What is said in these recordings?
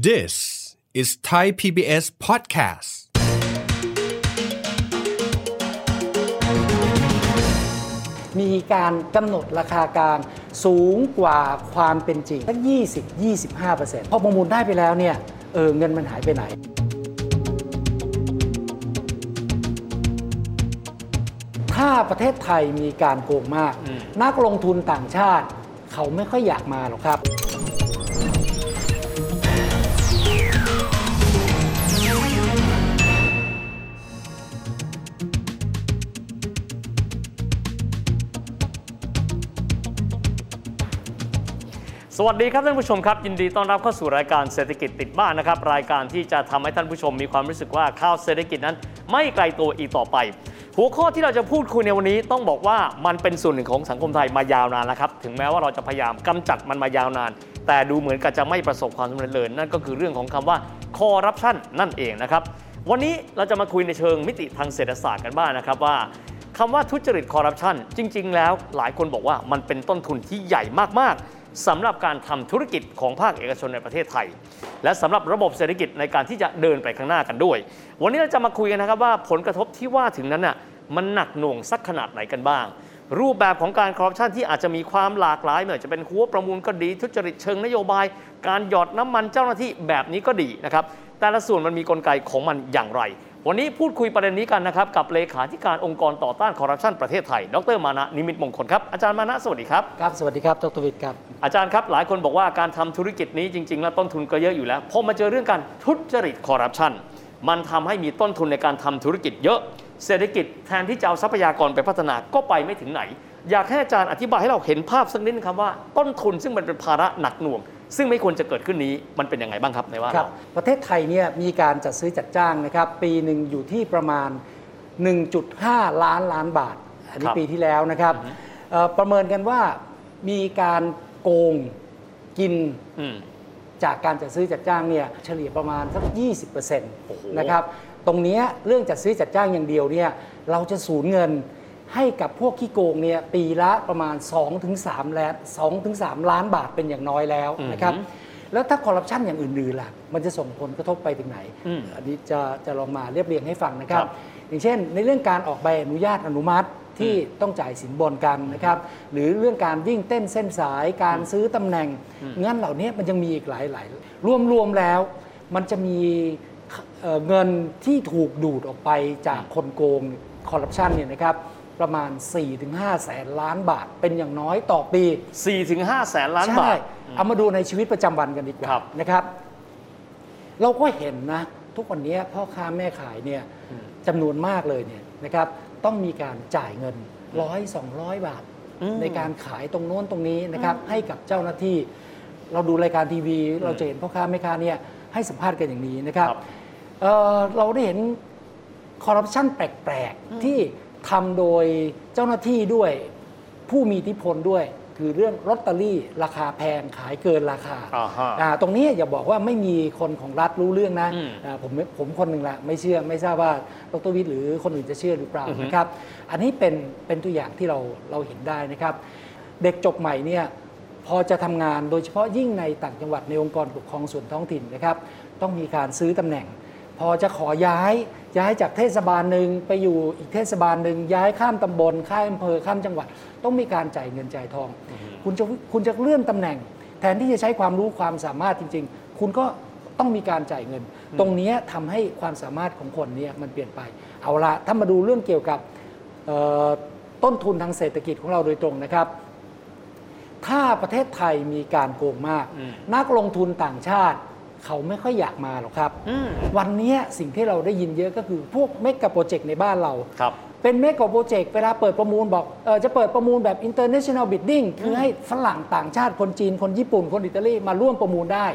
This is Thai PBS podcast. มีการกำหนดราคากลางสูงกว่าความเป็นจริงตั้ง20-25%พอประมูลได้ไปแล้วเนี่ยเออเงินมันหายไปไหน ถ้าประเทศไทยมีการโกงมาก นักลงทุนต่างชาติ เขาไม่ค่อยอยากมาหรอกครับ วัสดีครับท่านผู้ชมครับ ยินดีต้อนรับเข้าสู่รายการเศรษฐกิจติดบ้านนะครับ รายการที่จะทำให้ท่านผู้ชมมีความรู้สึกว่าข้าวเศรษฐกิจนั้น ไม่ไกลตัวอีกต่อไป หัวข้อที่เราจะพูดคุยในวันนี้ต้องบอกว่ามันเป็นส่วนหนึ่งของสังคมไทยมายาวนานแล้วครับถึงแม้ว่าเราจะพยายามกำจัดมันมายาวนาน แต่ดูเหมือนกับจะไม่ประสบความสำเร็จเลยนั่นก็คือเรื่องของคำว่าคอร์รัปชันนั่นเองนะครับวันนี้เราจะมาคุยในเชิงมิติทางเศรษฐศาสตร์กันบ้างนะครับว่าคำว่าทุจริตคอร์รัปชันจริง ๆ แล้วหลายคนบอกว่ามันเป็นต้นทุนที่ใหญ่มากๆ สำหรับการทำธุรกิจของภาคเอกชนในประเทศไทย และสำหรับระบบเศรษฐกิจในการที่จะเดินไปข้างหน้ากันด้วย วันนี้เราจะมาคุยกันนะครับว่าผลกระทบที่ว่าถึงนั้นน่ะมันหนักหน่วงสักขนาดไหนกันบ้าง รูปแบบของการคอร์รัปชันที่อาจจะมีความหลากหลายไม่ว่าจะเป็นหัวประมูลก็ดีทุจริตเชิงนโยบาย การหยอดน้ำมันเจ้าหน้าที่แบบนี้ก็ดีนะครับ แต่ละส่วนมันมีกลไกของมันอย่างไร วันนี้พูดคุยประเด็นนี้กันนะครับ กับเลขาธิการองค์กรต่อต้านคอร์รัปชันประเทศไทย ดรมานะนิมิตมงคลครับ อาจารย์มานะสวัสดีครับ ครับ สวัสดีครับดรวิทย์ครับ อาจารย์ครับ หลายคนบอกว่าการทำธุรกิจนี้จริง ๆ แล้วต้นทุนก็เยอะอยู่แล้ว พอมาเจอเรื่องการทุจริตคอร์รัปชัน มันทำให้มีต้นทุนในการทำธุรกิจเยอะ เศรษฐกิจแทนที่จะเอาทรัพยากรไปพัฒนาก็ไปไม่ถึงไหน อยากให้อาจารย์อธิบายให้เราเห็นภาพสักนิดนะครับว่าต้นทุนซึ่งมันเป็นภาระหนักหน่วง ซึ่งไม่ควรจะเกิดขึ้นนี้มันเป็นยังไงบ้างครับในว่าครับเราประเทศไทยเนี่ยมีการจัดซื้อจัดจ้างนะครับ ปีหนึ่งอยู่ที่ประมาณ 1.5 ล้านล้านบาท อันนี้ปีที่แล้วนะครับเอ่อประเมินกันว่ามีการโกงกินอืมจากการจัดซื้อจัดจ้างเนี่ยเฉลี่ยประมาณสักโอ้โห20%นะครับตรงเนี้ยเรื่องจัดซื้อจัดจ้างอย่างเดียวเนี่ยเราจะสูญเงิน ให้กับพวกขี้โกงเนี่ยปีละประมาณ 2-3ล้าน2-3 ล้านบาทเป็นอย่างน้อยแล้วนะครับแล้วถ้าคอร์รัปชันอย่างอื่นๆล่ะ มันจะส่งผลกระทบไปถึงไหนอืมอันนี้จะจะลองมาเรียบเรียงให้ฟังนะครับครับ อย่างเช่น ในเรื่องการออกใบอนุญาตอนุมัติที่ต้องจ่ายสินบนกันนะครับ หรือเรื่องการวิ่งเต้นเส้นสายการซื้อตำแหน่งงั้นเหล่านี้มันยังมีอีกหลายหลายรวมๆแล้ว มันจะมีเอ่อเงินที่ถูกดูดออกไปจากคนโกงคอร์รัปชันเนี่ยนะครับ ประมาณ 4-5 แสนล้านบาท เป็นอย่างน้อยต่อปี4-5แสนล้านบาใช่ท เอามาดูในชีวิตประจำวันกันดีกว่าครับ นะครับ เราก็เห็นนะ ทุกวันนี้พ่อค้าแม่ขายเนี่ยจำนวนมากเลยเนี่ยนะครับ ต้องมีการจ่ายเงินร้อยสองร้อยบาทอืมในการขายตรงโน้นตรงนี้นะครับ ให้กับเจ้าหน้าที่ เราดูรายการทีวี เราจะเห็นพ่อค้าแม่ค้าเนี่ยให้สัมภาษณ์กันอย่างนี้นะครับครับ เอ่อเราได้เห็นคอร์รัปชันแปลก ๆ ที่ ทำโดยเจ้าหน้าที่ด้วย ผู้มีอิทธิพลด้วย คือเรื่องลอตเตอรี่ ราคาแพงขายเกินราคาอ่าฮะ อ่าตรงนี้อย่าบอกว่าไม่มีคนของรัฐรู้เรื่องนะอืมอ่าผมผมคนหนึ่งละไม่เชื่อไม่ทราบว่าดรวิทย์หรือคนอื่นจะเชื่อหรือเปล่าอือฮึ นะครับ อันนี้เป็นเป็นตัวอย่างที่เราเราเห็นได้นะครับ เด็กจบใหม่เนี่ยพอจะทำงานโดยเฉพาะยิ่งในต่างจังหวัดในองค์กรปกครองส่วนท้องถิ่นนะครับ ต้องมีการซื้อตำแหน่ง พอจะขอย้าย ย้ายจากเทศบาลหนึ่งไปอยู่อีกเทศบาลหนึ่งย้ายข้ามตำบลข้ามอำเภอข้ามจังหวัด ต้องมีการจ่ายเงินจ่ายทอง คุณจะคุณจะเลื่อนตำแหน่ง แทนที่จะใช้ความรู้ความสามารถจริง ๆ คุณก็ต้องมีการจ่ายเงิน ตรงเนี้ยทำให้ความสามารถของคนเนี่ยมันเปลี่ยนไป เอาละถ้ามาดูเรื่องเกี่ยวกับเอ่อต้นทุนทางเศรษฐกิจของเราโดยตรงนะครับ ถ้าประเทศไทยมีการโกงมากอืมนักลงทุนต่างชาติ เขาไม่ค่อยอยากมาหรอกครับอืมวันเนี้ยสิ่งที่เราได้ยินเยอะก็คือพวกเมกะโปรเจกต์ในบ้านเราครับเป็นเมกะโปรเจกต์เวลาเปิดประมูลบอกเออจะเปิดประมูลแบบ international bidding คือให้ฝรั่งต่างชาติคนจีนคนญี่ปุ่นคนอิตาลีมาร่วมประมูลได้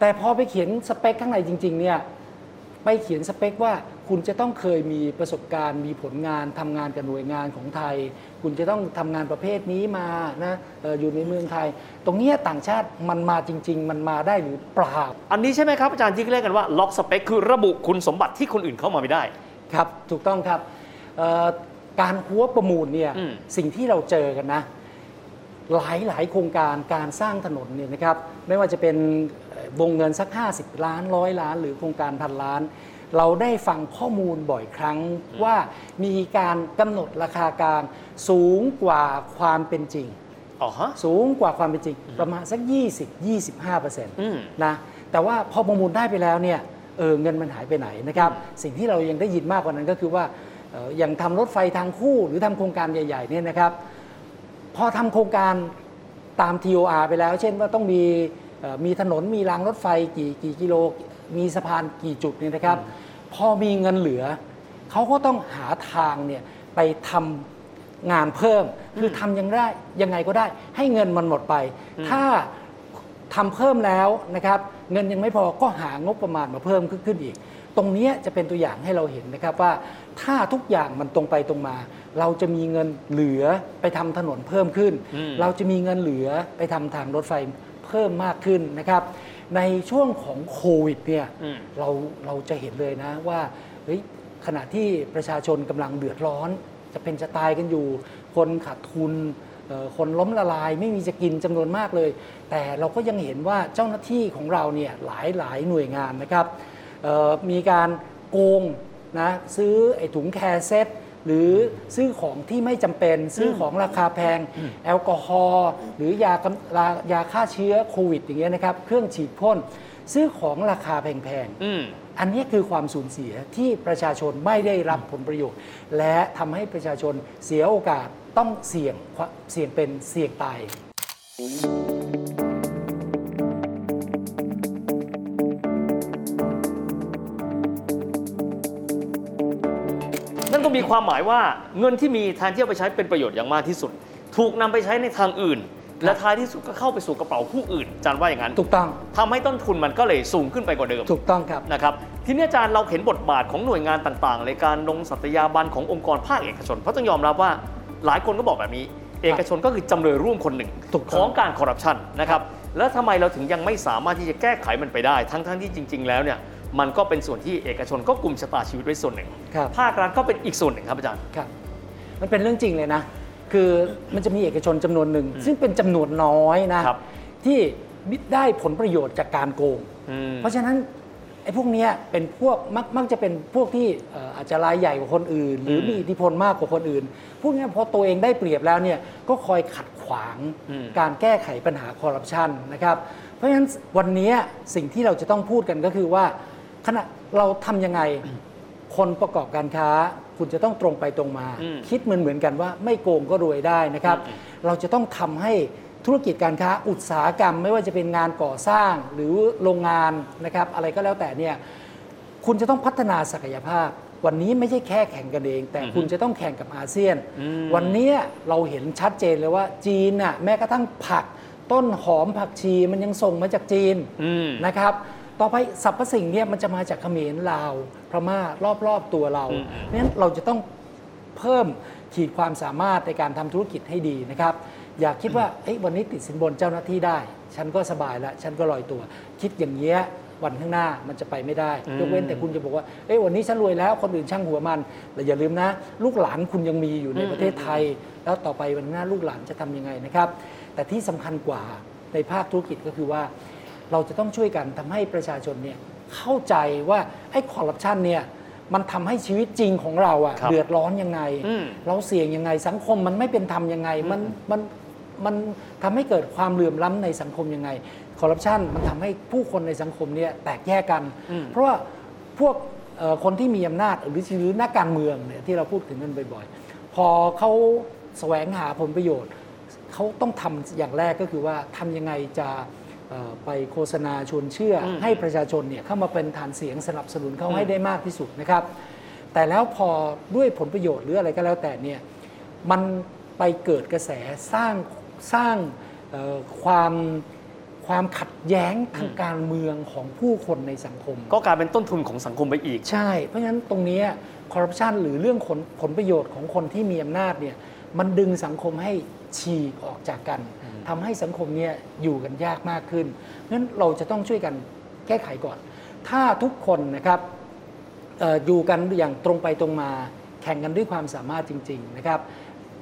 แต่พอไปเขียนสเปคข้างในจริง ๆ เนี่ย ไปเขียนสเปคว่าคุณจะต้องเคยมีประสบการณ์ มีผลงานทำงานกับหน่วยงานของไทย คุณจะต้องทำงานประเภทนี้มานะเอออยู่ในเมืองไทย ตรงเนี้ยต่างชาติมันมาจริง ๆ มันมาได้หรือเปล่าอันนี้ใช่ไหมครับ อาจารย์ที่เรียกกันว่าล็อกสเปคคือระบุคุณสมบัติที่คนอื่นเข้ามาไม่ได้ ครับถูกต้องครับเอ่อการหัวประมูลเนี่ยอืมสิ่งที่เราเจอกันนะหลายหลายโครงการการสร้างถนนเนี่ยนะครับไม่ว่าจะเป็นเอ่อ วงเงินสัก 50 ล้านร้อยล้าน หรือโครงการพันล้าน เราได้ฟังข้อมูลบ่อยครั้งว่ามีการกำหนดราคากลางสูงกว่าความเป็นจริง อ๋อฮะ สูงกว่าความเป็นจริง ประมาณสัก 20-25%เปอร์เซ็นต์อืม นะแต่ว่าพอประมูลได้ไปแล้วเนี่ยเออเงินมันหายไปไหนนะครับสิ่งที่เรายังได้ยินมากกว่านั้นก็คือว่าเอ่ออย่างทำรถไฟทางคู่หรือทำโครงการใหญ่ๆเนี่ยนะครับ พอทำโครงการตาม TOR ไปแล้ว เช่นว่าต้องมีเอ่อ มีถนนมีรางรถไฟกี่กี่กิโลมีสะพานกี่จุดเนี่ยนะครับ พอมีเงินเหลือ เขาก็ต้องหาทางเนี่ยไปทำงานเพิ่มคือทำยังได้ยังไงก็ได้ ให้เงินมันหมดไป ถ้าทำเพิ่มแล้วนะครับ เงินยังไม่พอก็หางบประมาณมาเพิ่มขึ้นอีก ตรงเนี้ยจะเป็นตัวอย่างให้เราเห็นนะครับว่าถ้าทุกอย่างมันตรงไปตรงมา เราจะมีเงินเหลือไปทำถนนเพิ่มขึ้นอืมเราจะมีเงินเหลือไปทำทางรถไฟ เพิ่มมากขึ้นนะครับในช่วงของโควิดเนี่ยอืมเราเราจะเห็นเลยนะว่าเฮ้ยขณะที่ประชาชนกำลังเดือดร้อน จะเป็นจะตายกันอยู่ คนขาดทุนเอ่อคนล้มละลายไม่มีจะกินจำนวนมากเลย แต่เราก็ยังเห็นว่าเจ้าหน้าที่ของเราเนี่ยหลายหลายหน่วยงานนะครับเอ่อมีการโกงนะซื้อไอ้ถุงแคร์เซ็ต หรือซื้อของที่ไม่จำเป็น ซื้อของราคาแพง แอลกอฮอล์หรือยากำยายาฆ่าเชื้อโควิด อย่างเงี้ยนะครับ เครื่องฉีดพ่นซื้อของราคาแพงๆอืมอันนี้คือความสูญเสียที่ประชาชนไม่ได้รับผลประโยชน์ และทำให้ประชาชนเสียโอกาสต้องเสี่ยงเสี่ยงเป็นเสี่ยงตาย นั่นก็มีความหมายว่าเงินที่มีแทนที่เอาไปใช้เป็นประโยชน์อย่างมากที่สุด ถูกนำไปใช้ในทางอื่น และท้ายที่สุดก็เข้าไปสู่กระเป๋าผู้อื่นอาจารย์ว่าอย่างนั้นถูกต้องทำให้ต้นทุนมันก็เลยสูงขึ้นไปกว่าเดิม ถูกต้องครับนะครับทีนี้อาจารย์เราเห็นบทบาทของหน่วยงานต่างๆในการลงสัตยาบันขององค์กรภาคเอกชน เพราะต้องยอมรับว่าหลายคนก็บอกแบบนี้ เอกชนก็คือจำเลยร่วมคนหนึ่งถูกต้องของการคอร์รัปชันนะครับแล้วทำไมเราถึงยังไม่สามารถที่จะแก้ไขมันไปได้ ทั้งๆที่จริง ๆ แล้วเนี่ย มันก็เป็นส่วนที่เอกชนก็กลุ่มชะตาชีวิตไว้ส่วนหนึ่ง ครับ ภาครัฐก็เป็นอีกส่วนหนึ่งครับอาจารย์ ครับ มันเป็นเรื่องจริงเลยนะ คือมันจะมีเอกชนจำนวนหนึ่ง ซึ่งเป็นจำนวนน้อยนะ ครับ ที่ได้ผลประโยชน์จากการโกง อืม เพราะฉะนั้นไอ้พวกเนี้ยเป็นพวกมักมักจะเป็นพวกที่เอ่ออาจจะรายใหญ่กว่าคนอื่น หรือมีอิทธิพลมากกว่าคนอื่น พวกเนี้ยพอตัวเองได้เปรียบแล้วเนี่ยก็คอยขัดขวางอืม การแก้ไขปัญหาคอร์รัปชันนะครับ เพราะฉะนั้นวันเนี้ยสิ่งที่เราจะต้องพูดกันก็คือว่า ขณะเราทำยังไงคนประกอบการค้า คุณจะต้องตรงไปตรงมาอืมคิดเหมือนเหมือนกันว่าไม่โกงก็รวยได้นะครับอืมเราจะต้องทำให้ธุรกิจการค้าอุตสาหกรรม ไม่ว่าจะเป็นงานก่อสร้างหรือโรงงานนะครับ อะไรก็แล้วแต่เนี่ยคุณจะต้องพัฒนาศักยภาพ วันนี้ไม่ใช่แค่แข่งกันเอง แต่คุณจะต้องแข่งกับอาเซียนอืมวันนี้เราเห็นชัดเจนเลยว่าจีนน่ะแม้กระทั่งผัก ต้นหอมผักชีมันยังส่งมาจากจีนอืมนะครับ ต่อไปสรรพสิ่งเนี่ยมันจะมาจากเขมรลาวพม่ารอบๆตัวเราอืมเพราะฉะนั้นเราจะต้องเพิ่มขีดความสามารถในการทำธุรกิจให้ดีนะครับ อย่าคิดว่าเอ้ยวันนี้ติดสินบนเจ้าหน้าที่ได้ ฉันก็สบายแล้วฉันก็ลอยตัว คิดอย่างเงี้ยวันข้างหน้ามันจะไปไม่ได้อืมยกเว้นแต่คุณจะบอกว่าเอ้ยวันนี้ฉันรวยแล้วคนอื่นช่างหัวมันแต่อย่าลืมนะ ลูกหลานคุณยังมีอยู่ในประเทศไทย แล้วต่อไปวันหน้าลูกหลานจะทำยังไงนะครับ แต่ที่สำคัญกว่าในภาคธุรกิจก็คือว่า เราจะต้องช่วยกันทำให้ประชาชนเนี่ยเข้าใจว่าไอ้คอร์รัปชันเนี่ยมันทำให้ชีวิตจริงของเราอะครับเดือดร้อนยังไงอืมเราเสี่ยงยังไงสังคมมันไม่เป็นธรรมยังไงมันมันมันทำให้เกิดความเหลื่อมล้ำในสังคมยังไงคอร์รัปชันมันทำให้ผู้คนในสังคมเนี่ยแตกแยกกันอืมเพราะว่าพวกเอ่อคนที่มีอำนาจหรือหรือนักการเมืองเนี่ยที่เราพูดถึงกันบ่อยๆ พอเขาแสวงหาผลประโยชน์ เขาต้องทำอย่างแรกก็คือว่าทำยังไงจะเอ่อ ไปโฆษณาชวนเชื่ออมให้ประชาชนเนี่ยเข้ามาเป็นฐานเสียงสนับสนุนเขาให้ได้มากที่สุดนะครับ แต่แล้วพอด้วยผลประโยชน์หรืออะไรก็แล้วแต่เนี่ยมันไปเกิดกระแสสร้างสร้างเอ่อความความขัดแย้งทางการเมืองของผู้คนในสังคม ก็กลายเป็นต้นทุนของสังคมไปอีก ใช่ เพราะฉะนั้นตรงเนี้คอร์รัปชันหรือเรื่องผลผลประโยชน์ของคนที่มีอำนาจเนี่ยมันดึงสังคมให้ฉีกออกจากกัน ทำให้สังคมเนี่ยอยู่กันยากมากขึ้นเพราะฉะนั้นเราจะต้องช่วยกันแก้ไขก่อน ถ้าทุกคนนะครับเอออยู่กันอย่างตรงไปตรงมา แข่งกันด้วยความสามารถจริง ๆนะครับ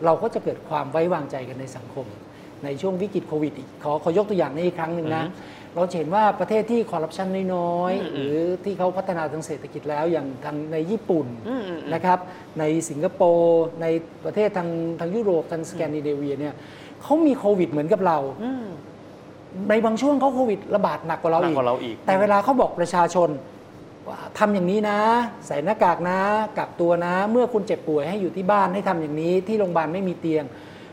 เราก็จะเกิดความไว้วางใจกันในสังคม ในช่วงวิกฤตโควิดอีกขอขอยกตัวอย่างนี้อีกครั้งหนึ่งนะอือฮึเราจะเห็นว่าประเทศที่คอร์รัปชันน้อยอืมๆหรือที่เขาพัฒนาทางเศรษฐกิจแล้วอย่างทางในญี่ปุ่นอืมอืมอืมนะครับ ในสิงคโปร์ ในประเทศทางทางยุโรปทางสแกนดิเนเวียเนี่ย เขามีโควิดเหมือนกับเราอืมในบางช่วงเขาโควิดระบาดหนักกว่าเราหนักอีกกว่าเราอีก แต่เวลาเขาบอกประชาชนว่าทำอย่างนี้นะ ใส่หน้ากากนะกักตัวนะ เมื่อคุณเจ็บป่วยให้อยู่ที่บ้านให้ทำอย่างนี้ ที่โรงพยาบาลไม่มีเตียง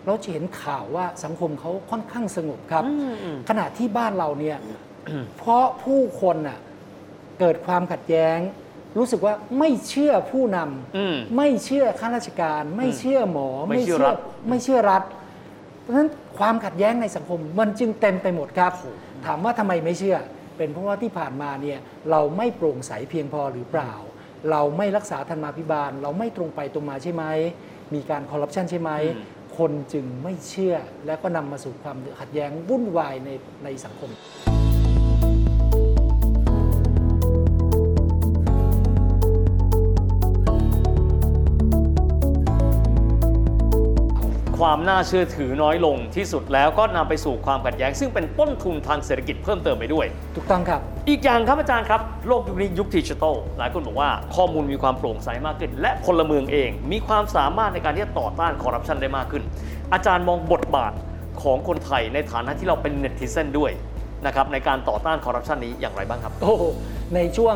เราจะเห็นข่าวว่าสังคมเขาค่อนข้างสงบครับอืมอืมขณะที่บ้านเราเนี่ยเพราะผู้คนน่ะเกิดความขัดแย้ง รู้สึกว่าไม่เชื่อผู้นำอืมไม่เชื่อข้าราชการ ไม่เชื่อหมอ ไม่เชื่อรัฐไม่เชื่อรัฐ เพราะฉะนั้นความขัดแย้งในสังคมมันจึงเต็มไปหมดครับ ถามว่าทำไมไม่เชื่อ เป็นเพราะว่าที่ผ่านมาเนี่ยเราไม่โปร่งใสเพียงพอหรือเปล่า เราไม่รักษาธรรมาภิบาล เราไม่ตรงไปตรงมาใช่ไหมมีการคอร์รัปชันใช่ไหมอืมคนจึงไม่เชื่อและก็นำมาสู่ความขัดแย้งวุ่นวายในในสังคม ความน่าเชื่อถือน้อยลงที่สุดแล้วก็นำไปสู่ความขัดแย้ง ซึ่งเป็นต้นทุนทางเศรษฐกิจเพิ่มเติมไปด้วย ถูกต้องครับ อีกอย่างครับอาจารย์ครับ โลกยุคนี้ยุคดิจิทัลหลายคนบอกว่าข้อมูลมีความโปร่งใสมากขึ้น และพลเมืองเอง มีความสามารถในการที่จะต่อต้านคอร์รัปชันได้มากขึ้น อาจารย์มองบทบาทของคนไทยในฐานะที่เราเป็นเน็ติเซนด้วยนะครับในการต่อต้านคอร์รัปชันนี้อย่างไรบ้างครับ โอ้โหในช่วง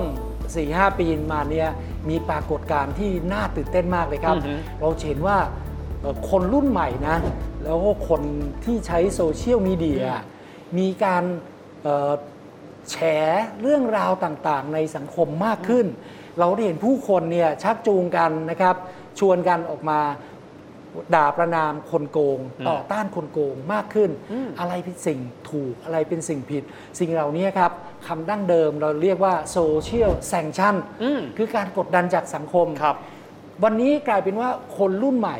4-5 ปีมาเนี่ยมีปรากฏการณ์ที่น่าตื่นเต้นมากเลยครับอือฮึเราจะเห็นว่าเอ่อ คนรุ่นใหม่นะ แล้วก็คนที่ใช้โซเชียลมีเดียมีการเอ่อแฉเรื่องราวต่างๆ ในสังคมมากขึ้น เราได้เห็นผู้คนเนี่ยชักจูงกันนะครับ ชวนกันออกมาด่าประนามคนโกงอืมต่อต้านคนโกงมากขึ้น อะไรเป็นสิ่งถูกอะไรเป็นสิ่งผิด สิ่งเหล่านี้ครับคำดั้งเดิมเราเรียกว่า social sanction อืมคือการกดดันจากสังคมครับ วันนี้กลายเป็นว่าคนรุ่นใหม่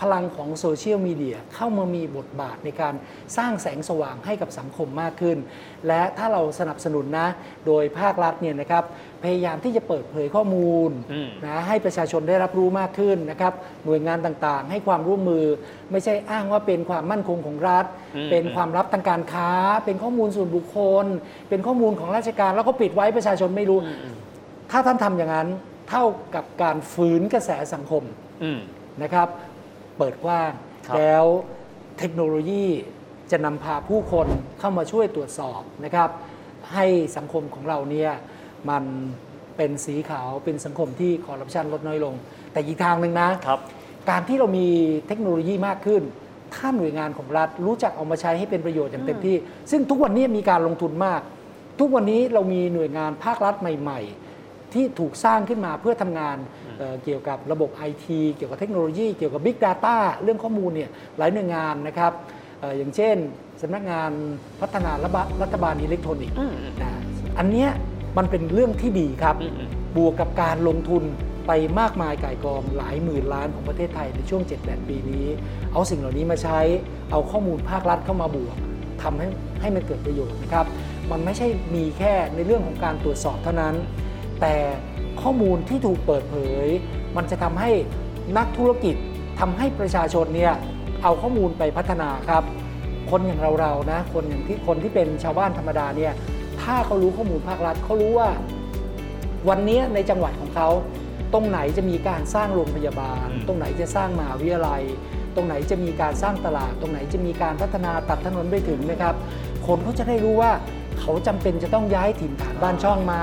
พลังของโซเชียลมีเดียเข้ามามีบทบาทในการสร้างแสงสว่างให้กับสังคมมากขึ้น และถ้าเราสนับสนุนนะ โดยภาครัฐเนี่ยนะครับพยายามที่จะเปิดเผยข้อมูลอืมนะให้ประชาชนได้รับรู้มากขึ้นนะครับหน่วยงานต่างๆ ให้ความร่วมมือ ไม่ใช่อ้างว่าเป็นความมั่นคงของรัฐอืมเป็นความลับทางการค้า เป็นข้อมูลส่วนบุคคล เป็นข้อมูลของราชการแล้วก็ปิดไว้ประชาชนไม่รู้ ถ้าท่านทำอย่างนั้นเท่ากับการฝืนกระแสสังคมอืมนะครับ เปิดกว้างครับแล้วเทคโนโลยีจะนำพาผู้คนเข้ามาช่วยตรวจสอบนะครับ ให้สังคมของเราเนี่ยมันเป็นสีขาวเป็นสังคมที่คอร์รัปชันลดน้อยลง แต่อีกทางหนึ่งนะครับการที่เรามีเทคโนโลยีมากขึ้น ถ้าหน่วยงานของรัฐรู้จักเอามาใช้ให้เป็นประโยชน์อย่างเต็มที่ ซึ่งทุกวันนี้มีการลงทุนมาก ทุกวันนี้เรามีหน่วยงานภาครัฐใหม่ ๆ ที่ถูกสร้างขึ้นมาเพื่อทำงาน เอ่อเกี่ยวกับระบบไอทีเกี่ยวกับเทคโนโลยี เกี่ยวกับ Big Data เรื่องข้อมูลเนี่ยหลายหน่วยงานนะครับเอ่ออย่างเช่นสำนักงานพัฒนาระบะรัฐบาลอิเล็กทรอนิกส์อืมนะอันเนี้ยมันเป็นเรื่องที่ดีครับอืมอืมบวกกับการลงทุนไปมากมายก่ายกองหลายหมื่นล้านของประเทศไทยในช่วง 7-8 ปีนี้ เอาสิ่งเหล่านี้มาใช้ เอาข้อมูลภาครัฐเข้ามาบวกทำให้ให้มันเกิดประโยชน์นะครับ มันไม่ใช่มีแค่ในเรื่องของการตรวจสอบเท่านั้น แต่ ข้อมูลที่ถูกเปิดเผย มันจะทำให้นักธุรกิจทำให้ประชาชนเนี่ยเอาข้อมูลไปพัฒนาครับ คนอย่างเราๆนะคนอย่างที่คนที่เป็นชาวบ้านธรรมดาเนี่ยถ้าเขารู้ข้อมูลภาครัฐเขารู้ว่า วันนี้ในจังหวัดของเขาตรงไหนจะมีการสร้างโรงพยาบาลอืมตรงไหนจะสร้างมหาวิทยาลัย ตรงไหนจะมีการสร้างตลาด ตรงไหนจะมีการพัฒนาตัดถนนไปถึงนะครับ คนเขาจะได้รู้ว่า เขาจำเป็นจะต้องย้ายถิ่นฐานบ้านช่องไหม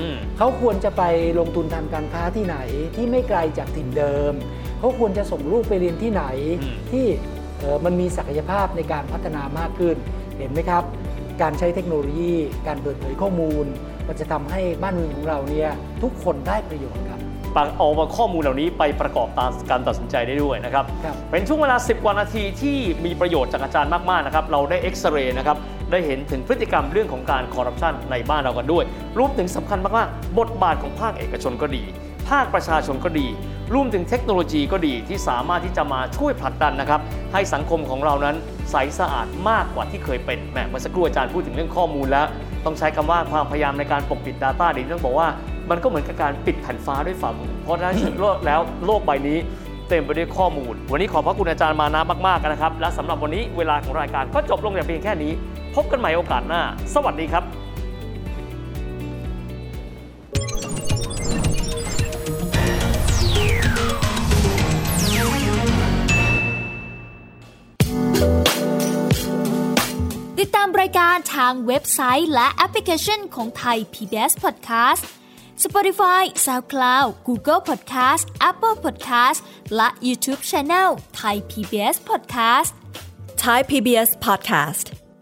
อืมเขาควรจะไปลงทุนทางการค้าที่ไหนที่ไม่ไกลจากถิ่นเดิม เขาควรจะส่งลูกไปเรียนที่ไหนอืมที่เอ่อมันมีศักยภาพในการพัฒนามากขึ้น เห็นไหมครับ การใช้เทคโนโลยี การเปิดเผยข้อมูล มันจะทำให้บ้านเมืองของเราเนี่ยทุกคนได้ประโยชน์ครับปากเอาข้อมูลเหล่านี้ไปประกอบตามการตัดสินใจได้ด้วยนะครับครับ เป็นช่วงเวลา 10กว่านาทีที่มีประโยชน์จากอาจารย์มากๆนะครับ เราได้เอ็กซเรย์นะครับ ได้เห็นถึงพฤติกรรมเรื่องของการคอร์รัปชันในบ้านเรากันด้วย รวมถึงสำคัญมากๆบทบาทของภาคเอกชนก็ดี ภาคประชาชนก็ดี รวมถึงเทคโนโลยีก็ดีที่สามารถที่จะมาช่วยผลักดันนะครับ ให้สังคมของเรานั้นใสสะอาดมากกว่าที่เคยเป็นแหมเมื่อสักครู่อาจารย์พูดถึงเรื่องข้อมูลแล้ว ต้องใช้คำว่าความพยายามในการปกปิด Data เดี๋ยวต้องบอกว่ามันก็เหมือนกับการปิดแผ่นฟ้าด้วยฝ่ามือเพราะฉะนั้นแล้วโลกใบนี้เต็มไปด้วยข้อมูล วันนี้ขอบพระคุณอาจารย์มานะมากๆนะครับ และสำหรับวันนี้เวลาของรายการก็จบลงแต่เพียงแค่นี้ พบกันใหม่โอกาสหน้า สวัสดีครับติดตามรายการทางเว็บไซต์และแอปพลิเคชันของไทย PBS Podcast Spotify SoundCloud Google Podcast Apple Podcast และ YouTube Channel Thai PBS Podcast Thai PBS podcast.